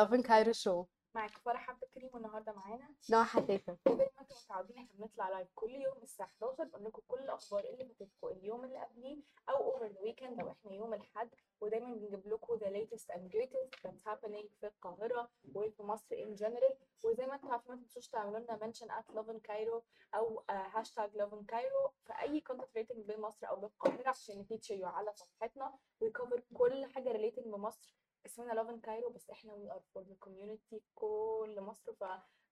Love in Cairo Show. معاك. فرح عبد الكريم والنهارده معانا. نوع حتاتة زي ما أنتم متعودين إحنا بنطلع live كل يوم الساعة 11 بنقول لكم كل الأخبار اللي فاتتكم اليوم اللي قبليه أو over the weekend لو إحنا يوم الأحد. ودايما بنجيب لكم the latest and greatest that's happening في القاهرة وفي مصر in general. وزي ما أنتم عارفين ما تنسوش تعملوا لنا mention at love in Cairo أو هاشتاج love in Cairo في أي content relating بمصر أو بالقاهرة عشان ن feature you على صفحتنا. we cover كل حاجة relating بمصر. اسمنا love in Cairo بس إحنا we are for the community كل مصر ف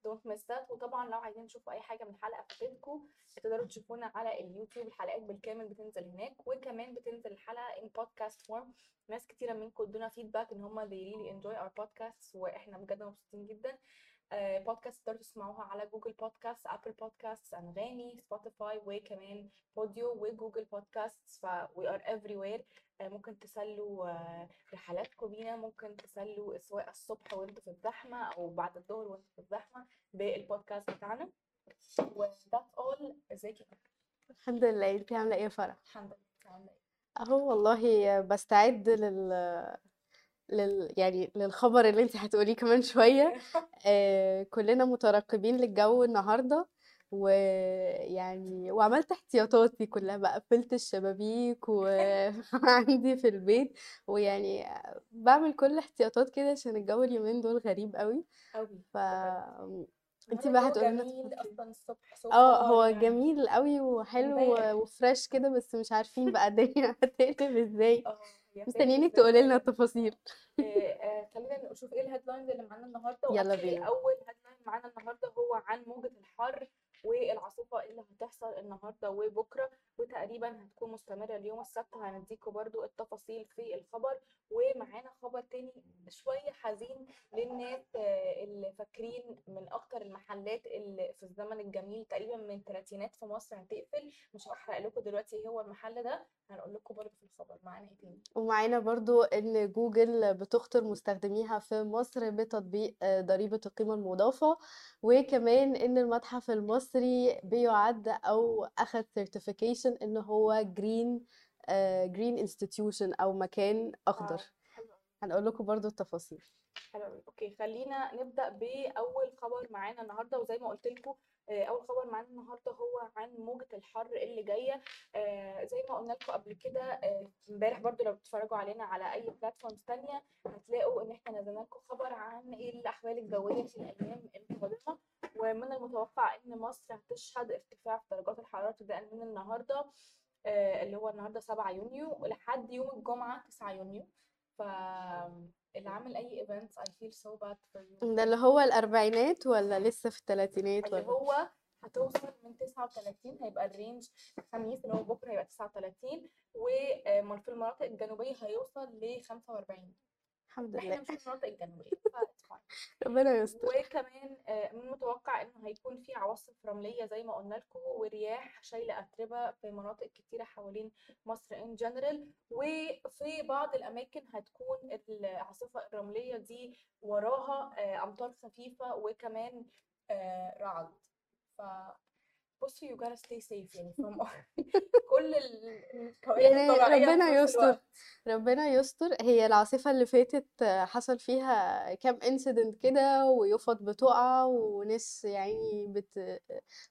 don't miss that. وطبعا لو عايزين تشوفوا أي حاجة من الحلقة فاتتكم تقدروا تشوفونا على اليوتيوب. الحلقات بالكامل بتنزل هناك وكمان بتنزل الحلقة in podcast form. ناس كتيرة منكم ادونا feedback إن هم they really enjoy our podcasts وإحنا بجد مبسوطين جدا. بودكاست تقدروا تسمعوها على جوجل بودكاست ابل بودكاست أنغامي سبوتيفاي وكمان بوديو وجوجل بودكاست ف we are everywhere. آه، ممكن تسلوا آه، رحلاتكم بينا ممكن تسلوا السواقه الصبح وانتوا في الزحمة أو بعد الظهر وانتوا في الزحمة بالبودكاست بتاعنا. و that's all. إزيك؟ الحمد لله. إنتي عاملة إيه يا فرح؟ الحمد لله. انت عاملة إيه؟ أهو والله بستعد لل لل يعني للخبر اللي انتي هتقوليه كمان شوية. آه كلنا مترقبين للجو النهاردة ويعني وعملت احتياطاتي كلها بقى قفلت الشبابيك وعندي في البيت ويعني بعمل كل احتياطات كده عشان الجو اليومين دول غريب قوي. قوي ف النهارده بقى هتقولي لنا جميل أصلا الصبح so آه هو يعني جميل قوي وحلو و fresh كده بس مش عارفين بقى الدنيا هتقلب إزاي. فاتت مستنيينك تقولي لنا التفاصيل. آه، آه، خلينا نشوف إيه ال headlines اللي معانا النهارده يلا بينا. أول headline معانا النهارده هو عن موجة الحر. والعاصفة اللي هتحصل النهارده وبكرة؟ وتقريبا هتكون مستمرة اليوم السبت. هنديكوا برضو التفاصيل في الخبر. ومعانا خبر تاني شوية حزين للناس آه، اللي فاكرين من أكتر المحلات اللي في الزمن الجميل تقريبا من الثلاثينات في مصر هتقفل. مش هحرق لكم دلوقتي إيه هو المحل ده هنقول لكم برضو في الخبر. معانا إيه تاني؟ ومعانا برضو إن جوجل بتخطر مستخدميها في مصر بتطبيق آه، ضريبة القيمة المضافة. وكمان إن المتحف المصري بيعد أو اخذ certification إن هو آه، green institution أو مكان أخضر. أوي. هنقول لكم برضو التفاصيل. حلو. okay خلينا نبدأ بأول خبر معانا النهارده. وزي ما قلت لكم أول خبر معانا النهارده هو عن موجة الحر اللي جاية. آه، زي ما قلنا لكم قبل كده آه، امبارح برضو لو بتتفرجوا علينا على أي platforms تانية هتلاقوا إن إحنا نزلنا لكم خبر عن إيه الأحوال الجوية في الأيام القادمة ومن المتوقع إن مصر هتشهد ارتفاع في درجات الحرارة ابتداء من النهارده آه، اللي هو النهارده 7 يونيو لحد يوم الجمعة 9 يونيو. ف اللي عامل أي events I feel so bad for you. ده اللي هو الأربعينات ولا لسه في الثلاثينات اللي ولا؟ هو هتوصل من 39 هيبقى الرينج الخميس اللي هو بكرة هيبقى 39 وفي المناطق الجنوبية هيوصل ل 45 الحمد إحنا لله مش في المناطق fine. ربنا يستر. وكمان آه، من المتوقع إنه هيكون في عواصف رملية زي ما قلنا لكم ورياح شايلة أتربة في مناطق كتيرة حوالين مصر ان جنرال وفي بعض الأماكن هتكون العاصفة الرملية دي وراها آه، أمطار خفيفة وكمان آه، رعد. ف بصوا you gotta stay safe يعني كل الكوارث يعني ربنا يستر ربنا يستر. هي العاصفة اللي فاتت آه، حصل فيها كام انسيدنت كده ويفط بتقع وناس يعني بت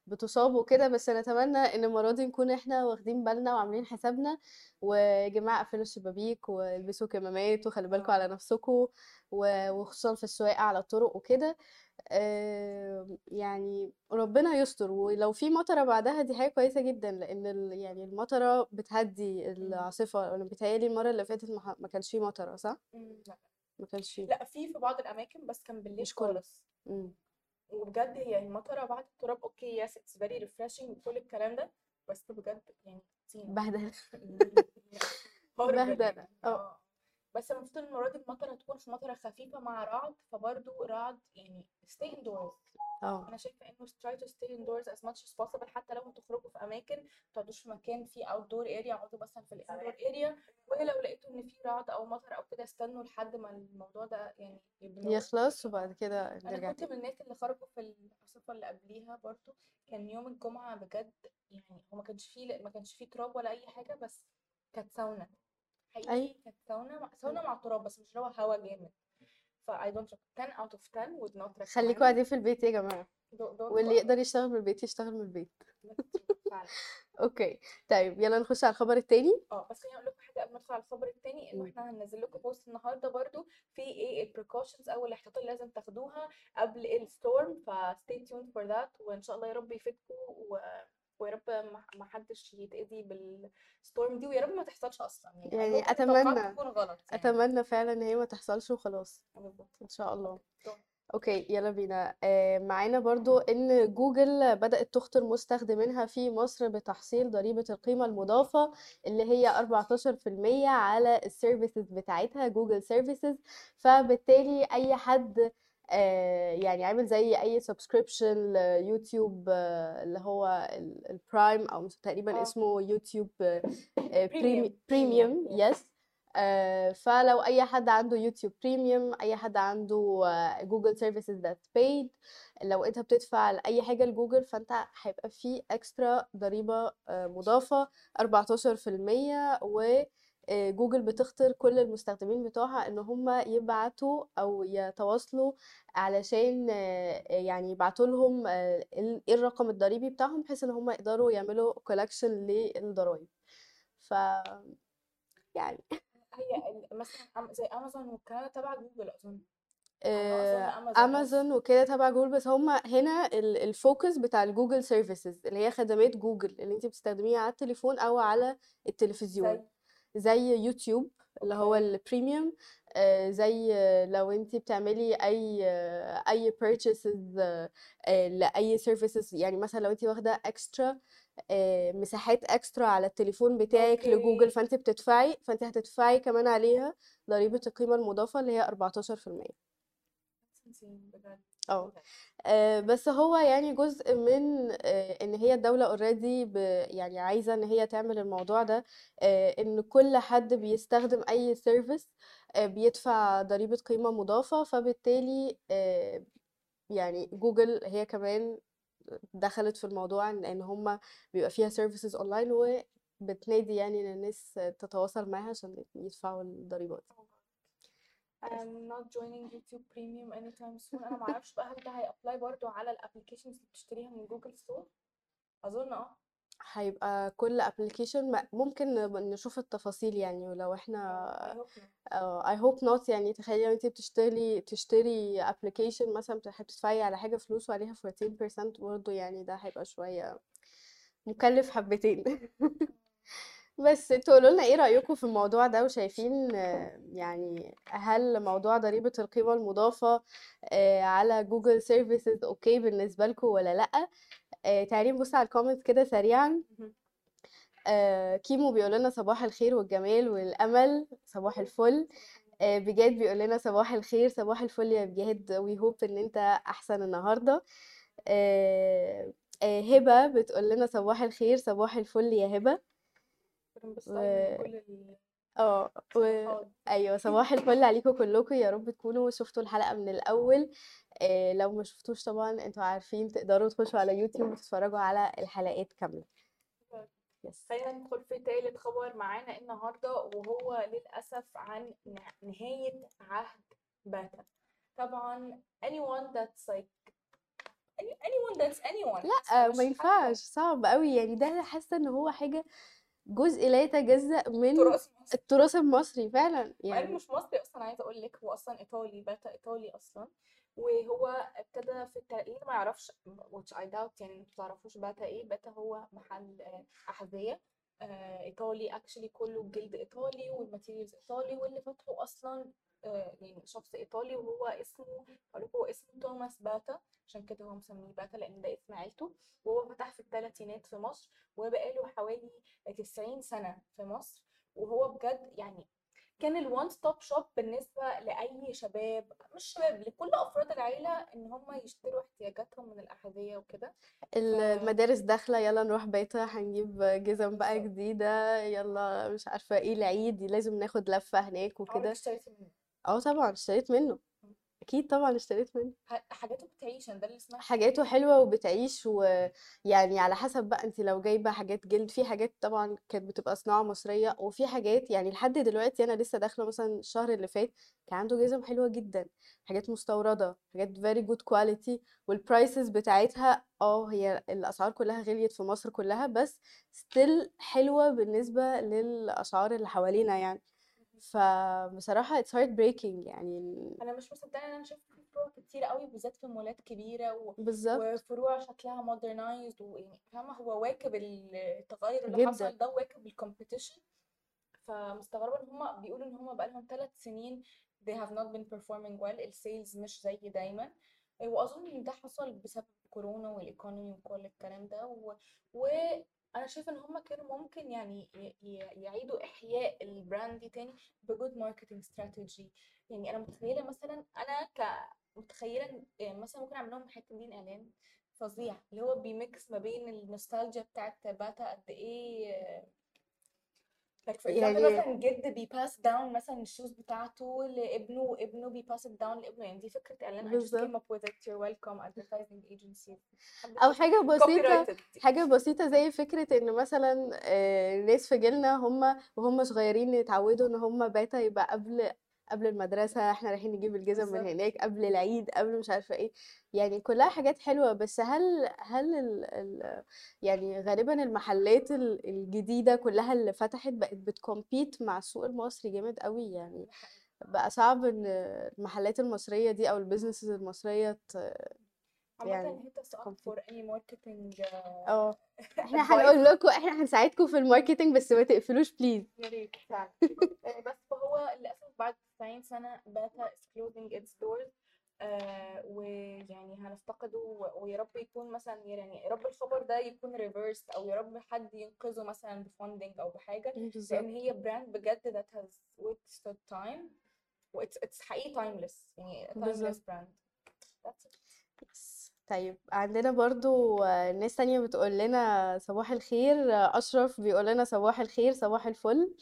بتصاب وكده. بس نتمنى إن المرة دي نكون إحنا واخدين بالنا وعاملين حسابنا. ويا جماعة قفلوا الشبابيك والبسوا كمامات وخلي بالكم على آه نفسكم و- وخصوصا في السواقة على الطرق وكده. آه، يعني ربنا يستر ولو في مطرة بعدها دي حاجة كويسة جدا ال- يعني المطرة بتهدي مم. العاصفة. أنا بيتهيألي المرة اللي فاتت ما ح- ما كانش فيه مطرة صح؟ مم. لأ. ما كانش فيه. لأ في في بعض الأماكن بس كان بالليل مش كله. خالص. مم. وبجد هي المطرة بعد التراب okay yes it's very refreshing وكل الكلام ده بس بجد يعني طينه بهدلة. يعني آه. آه. بس المفروض إن المره دي المطرة تكون في مطرة خفيفة مع رعد فبرضه رعد يعني stay indoors. آه. أنا شايفة إنه try to stay indoors as much as possible حتى لو هتخرجوا في أماكن ما تقعدوش في مكان فيه outdoor area اقعدوا مثلا في ال indoor area ولو لقيتوا إن في رعد أو مطر أو كده استنوا لحد ما الموضوع ده يعني يبنوه يخلص وبعد كده أنا نرجع كنت تاني من الناس اللي خرجوا في العاصفه اللي قبليها برضو كان يوم الجمعة بجد يعني هو ما كانش فيه ما كانش فيه تراب ولا أي حاجة بس كانت ساونا حقيقي اي كانت ساونا مع- ساونا مع تراب بس مش اللي هو هوا جامد. ف I don't recommend 10 out of 10 would not خليكوا recommend قاعدين في البيت يا don't, don't واللي يقدر يشتغل من البيت يشتغل من البيت. okay طيب يلا نخش على الخبر التاني. آه بس خليني أقول لكم حاجة قبل ما ندخل على الخبر التاني انه مم. إحنا هننزل لكم post النهارده برضو في إيه ال precautions أو الاحتياطات اللي لازم تاخدوها قبل ال storm ف stay tuned for that وإن شاء الله يا رب يفيدكم و... ويا رب ما حدش يتأذي بال storm دي ويا رب ما تحصلش أصلا. يعني يعني أتمنى تكون غلط يعني. أتمنى فعلا إن هي ما تحصلش وخلاص. بالظبط. إن شاء الله. okay يلا بينا. آه معانا برضو إن جوجل بدأت تخطر مستخدمينها في مصر بتحصيل ضريبة القيمة المضافة اللي هي 14% على ال services بتاعتها جوجل services فبالتالي أي حد آه يعني عامل زي أي subscription ليوتيوب آه اللي هو ال prime أو تقريبا آه. اسمه يوتيوب premium yes آه، فلو أي حد عنده يوتيوب premium أي حد عنده جوجل services that's paid لو أنت بتدفع لأي حاجة لجوجل فأنت هيبقى في extra ضريبة آه، مضافة 14% وجوجل بتخطر كل المستخدمين بتوعها إن هم يبعتوا أو يتواصلوا علشان آه، يعني يبعتوا لهم آه، إيه الرقم الضريبي بتاعهم بحيث إن هم يقدروا يعملوا collection للضرايب. ف يعني هي مثلا زي امازون والكلام تبع جوجل أظن. آه، امازون وكده تبع جوجل بس هما هنا ال- ال focus بتاع الجوجل services اللي هي خدمات جوجل اللي انت بتستخدميها على التليفون أو على التلفزيون. زي يوتيوب اللي هو ال premium آه، زي لو انت بتعملي أي آه، أي purchases آه، لأي services. يعني مثلا لو انت واخدة extra مساحات extra على التليفون بتاعك لجوجل okay فانت بتدفعي فانت هتدفعي كمان عليها ضريبة القيمة المضافة اللي هي 14% آه okay. آه، بس هو يعني جزء من آه، إن هي الدولة already يعني عايزة إن هي تعمل الموضوع ده آه، إن كل حد بيستخدم أي service بيدفع ضريبة قيمة مضافة فبالتالي آه، يعني جوجل هي كمان دخلت في الموضوع ان هما بيبقى فيها services online وبتنادي يعني إن الناس تتواصل معاها عشان يدفعوا الضريبات I'm not joining YouTube Premium anytime soon. أنا معرفش بقى هل ده هي apply برضو على ال applications اللي بتشتريها من جوجل store أظن آه. هيبقى كل application ممكن نشوف التفاصيل يعني ولو إحنا I hope not. يعني. تخيلي لو أنت بتشتري تشتري application مثلا بتدفعي على حاجة فلوس وعليها 14% برضه يعني ده هيبقى شوية مكلف حبتين. بس تقولوا لنا إيه رأيكم في الموضوع ده وشايفين آه، يعني هل موضوع ضريبة القيمة المضافة آه، على جوجل services okay بالنسبة لكم ولا لأ؟ آه، تعالي نبص على ال comments كده سريعا. مهم. آه، كيمو بيقول لنا صباح الخير والجمال والأمل صباح الفل. آه، بجاد بيقول لنا صباح الخير صباح الفل يا بجاد و we hope إن أنت أحسن النهارده. آه، آه، هبة بتقول لنا صباح الخير صباح الفل يا هبة. و كل آه و... أيوه صباح الفل عليكم كلكم يا رب تكونوا شفتوا الحلقة من الأول. آه، لو ما شفتوش طبعا أنتوا عارفين تقدروا تخشوا على يوتيوب وتتفرجوا على الحلقات كاملة. يس خلينا ندخل في تالت خبر معانا النهارده وهو للأسف عن نه- نهاية عهد باتا. طبعا anyone that's like any- anyone that's anyone. لا ما ينفعش صعب قوي يعني. ده حاسة إن هو حاجة جزء لا يتجزأ من تراث مصر التراث المصري فعلا. يعني مش مصري أصلا عايزة أقول لك هو أصلا إيطالي باتا إيطالي أصلا. وهو ابتدى في الت... اللي ما يعرفش which I doubt يعني أنتوا تعرفوش باتا إيه. باتا هو محل آه، أحذية آه، إيطالي. actually كله جلد إيطالي وال materials إيطالي واللي فتحه أصلا يعني شخص إيطالي وهو اسمه لكم هو اسمه توماس باتا. عشان كده هو مسميه باتا لأن ده اسم عيلته. وهو فتح في الثلاثينات في مصر وبقاله حوالي 90 سنة في مصر. وهو بجد يعني كان ال one stop shop بالنسبة لأي شباب مش شباب لكل أفراد العيلة إن هم يشتروا احتياجاتهم من الأحذية وكده. المدارس داخلة يلا نروح بيتها هنجيب جزم بقى جديدة يلا مش عارفة إيه العيد لازم ناخد لفة هناك عمرك وكده. اشتريتي منه آه طبعا اشتريت منه. أكيد طبعا اشتريت منه. ح- حاجاته بتعيش أنا ده اللي سمعته. حاجاته حلوة وبتعيش ويعني على حسب بقى انت لو جايبة حاجات جلد في حاجات طبعا كانت بتبقى صناعة مصرية وفي حاجات يعني لحد دلوقتي أنا لسه داخلة مثلا الشهر اللي فات كان عنده جزم حلوة جدا. حاجات مستوردة حاجات very good quality والبرايسز بتاعتها آه هي الأسعار كلها غليت في مصر كلها بس still حلوة بالنسبة للأسعار اللي حوالينا يعني. فبصراحة it's heartbreaking يعني أنا مش مصدقة إن أنا شفت فروع كتير قوي بالذات في مولات كبيرة و... بالظبط. وفروع شكلها modernized ويعني فاهمة؟ هو واكب التغير اللي جدا. حصل ده واكب ال competition فمستغربة إن هما بيقولوا إن هما بقالهم ثلاث سنين they have not been performing well ال sales مش زي دايما. وأظن إن ده حصل بسبب كورونا وال economy وكل الكلام ده و... وأنا شايفة إن هما كانوا ممكن يعني يعيدوا إحياء ال brand دي تاني ب good marketing strategy يعني أنا متخيلة مثلا أنا ك متخيله يعني مثلا ممكن أعمل لهم حتة دين إعلان فظيع اللي هو بي mix ما بين النوستالجيا بتاعت باتا قد إيه like for example يعني مثلا جد بي pass down مثلا ال shoes بتاعته لابنه وابنه بي pass down لابنه. يعني دي فكرة إعلان I just came up with it. You're welcome. Advertising agency. أو حاجة بسيطة حاجة بسيطة زي فكرة إن مثلا آه، ناس في جيلنا هم وهم صغيرين يتعودوا إن هم باتا يبقى قبل قبل المدرسة إحنا رايحين نجيب الجزم من بالظبط هناك قبل العيد قبل مش عارفة إيه. يعني كلها حاجات حلوة بس هل هل ال ال يعني غالبا المحلات ال- الجديدة كلها اللي فتحت بقت بتكمبيت مع السوق المصري جامد قوي يعني. بقى صعب إن المحلات المصرية دي أو البيزنسز المصرية ت- عامة يعني hit us up compete for any marketing uh, آه. إحنا advice. هنقول لكم إحنا هنساعدكم في ال marketing بس ما تقفلوش please يا ريت فعلا. آه، بس فهو للأسف بعد 90 سنة باتا closing its doors آه ويعني هنفتقده ويا رب يكون مثلا يعني يا رب الخبر ده يكون reverse أو يا رب حد ينقذه مثلا ب funding أو بحاجة لأن بالظبط؟ هي brand بجد that has withstood time و it's, it's حقيقي timeless يعني a بالظبط. timeless brand. That's it. يس. طيب عندنا برضو آه، ناس تانية بتقول لنا صباح الخير آه، أشرف بيقول لنا صباح الخير صباح الفل.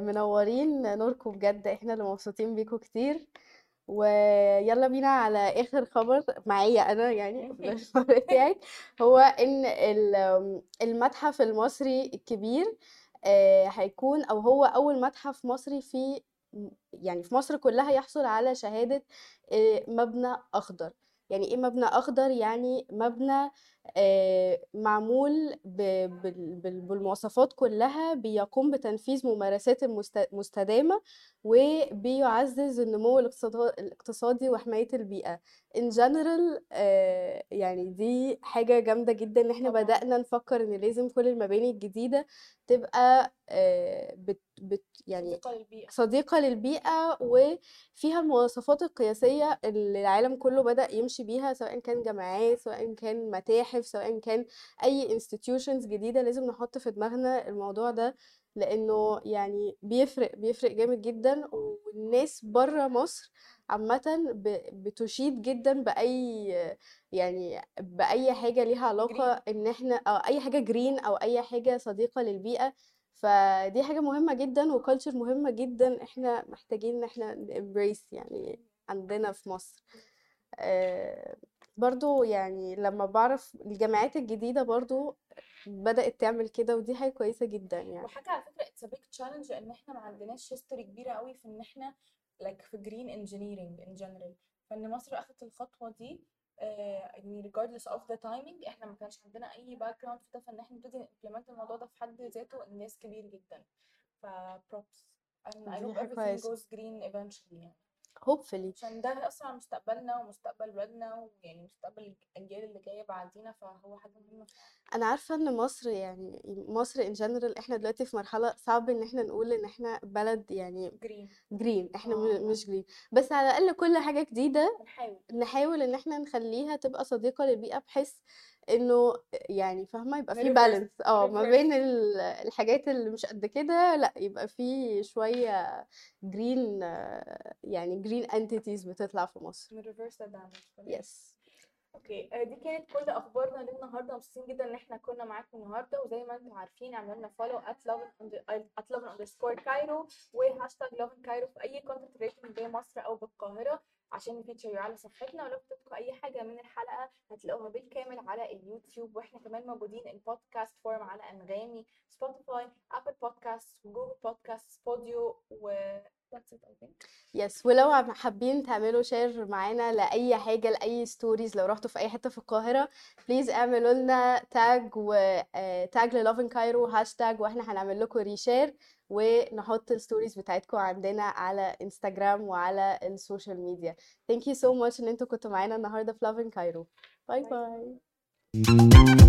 منورين. نوركم بجد. إحنا اللي مبسوطين بيكم كتير. ويلا بينا على آخر خبر معايا أنا يعني بتاعك. هو ال- المتحف المصري الكبير آه، هيكون أو هو أول متحف مصري في يعني في مصر كلها يحصل على شهادة آه، مبنى أخضر. يعني إيه مبنى أخضر؟ يعني مبنى آه، معمول بال- بال- بالمواصفات كلها بيقوم بتنفيذ ممارسات مستدامة وبيعزز النمو الاقتصاد- الاقتصادي وحماية البيئة. In general آه، يعني دي حاجة جامدة جدا إن إحنا بدأنا نفكر إن لازم كل المباني الجديدة تبقى آه، بت بت يعني صديقة للبيئة. صديقة للبيئة وفيها المواصفات القياسية اللي العالم كله بدأ يمشي بيها سواء كان جامعات سواء كان متاحف سواء كان أي institutions جديدة لازم نحط في دماغنا الموضوع ده لأنه يعني بيفرق بيفرق جامد جدا والناس بره مصر عامة بتشيد جدا بأي يعني بأي حاجة ليها علاقة جرين إن إحنا أو أي حاجة جرين أو أي حاجة صديقة للبيئة. فدي حاجة مهمة جدا وكالتشر مهمة جدا إحنا محتاجين إن إحنا embrace يعني عندنا في مصر. آه، برضو يعني لما بعرف الجامعات الجديدة برضو بدأت تعمل كده ودي حاجة كويسة جدا يعني. وحاجة على فكرة it's a big challenge إن إحنا ما عندناش history كبيرة قوي في إن إحنا like في green engineering in general. فإن مصر اخذت الخطوة دي يعني regardless of the timing إحنا ما كانش عندنا أي background في ده فإن إحنا نبتدي implement الموضوع ده في حد ذاته انجاز كبير جدا. ف props and I hope everything goes green eventually يعني. Hopefully. عشان ده هيأثر على مستقبلنا ومستقبل ولادنا ويعني مستقبل الأجيال اللي جاية بعدينا فهو حاجة مهمة. أنا عارفة إن مصر يعني مصر in general إحنا دلوقتي في مرحلة صعب إن إحنا نقول إن إحنا بلد يعني green green إحنا م- لا مش green بس على الأقل كل حاجة جديدة بنحاول. نحاول إن إحنا نخليها تبقى صديقة للبيئة بحيث إنه يعني فاهمة؟ يبقى في balance آه ما بين ال- الحاجات اللي مش قد كده لأ يبقى في شوية green يعني green entities بتطلع في مصر. yes okay آه، دي كانت كل أخبارنا للنهاردة. مبسوطين جدا إن إحنا كنا معاكم النهارده. وزي ما أنتم عارفين اعملوا لنا follow at lovin underscore كايرو و hashtag lovin كايرو في أي content related ل مصر أو بالقاهرة. عشان ن feature على صفحتنا ولو فاتتكم أي حاجة من الحلقة هتلاقوها بالكامل على اليوتيوب. وإحنا كمان موجودين ال podcast form على أنغامي سبوتيفاي Apple Podcast Google Podcast سبوديو و yes ولو حابين تعملوا share معانا لأي حاجة لأي stories لو رحتوا في أي حتة في القاهرة please اعملوا لنا tag و tag للوفن كايرو هاشتاج وإحنا هنعمل لكم reshare ونحط ال stories بتاعتكم عندنا على انستجرام وعلى ال social media thank you so much إن أنتوا كنتوا معانا النهارده في لوفن كايرو bye bye. bye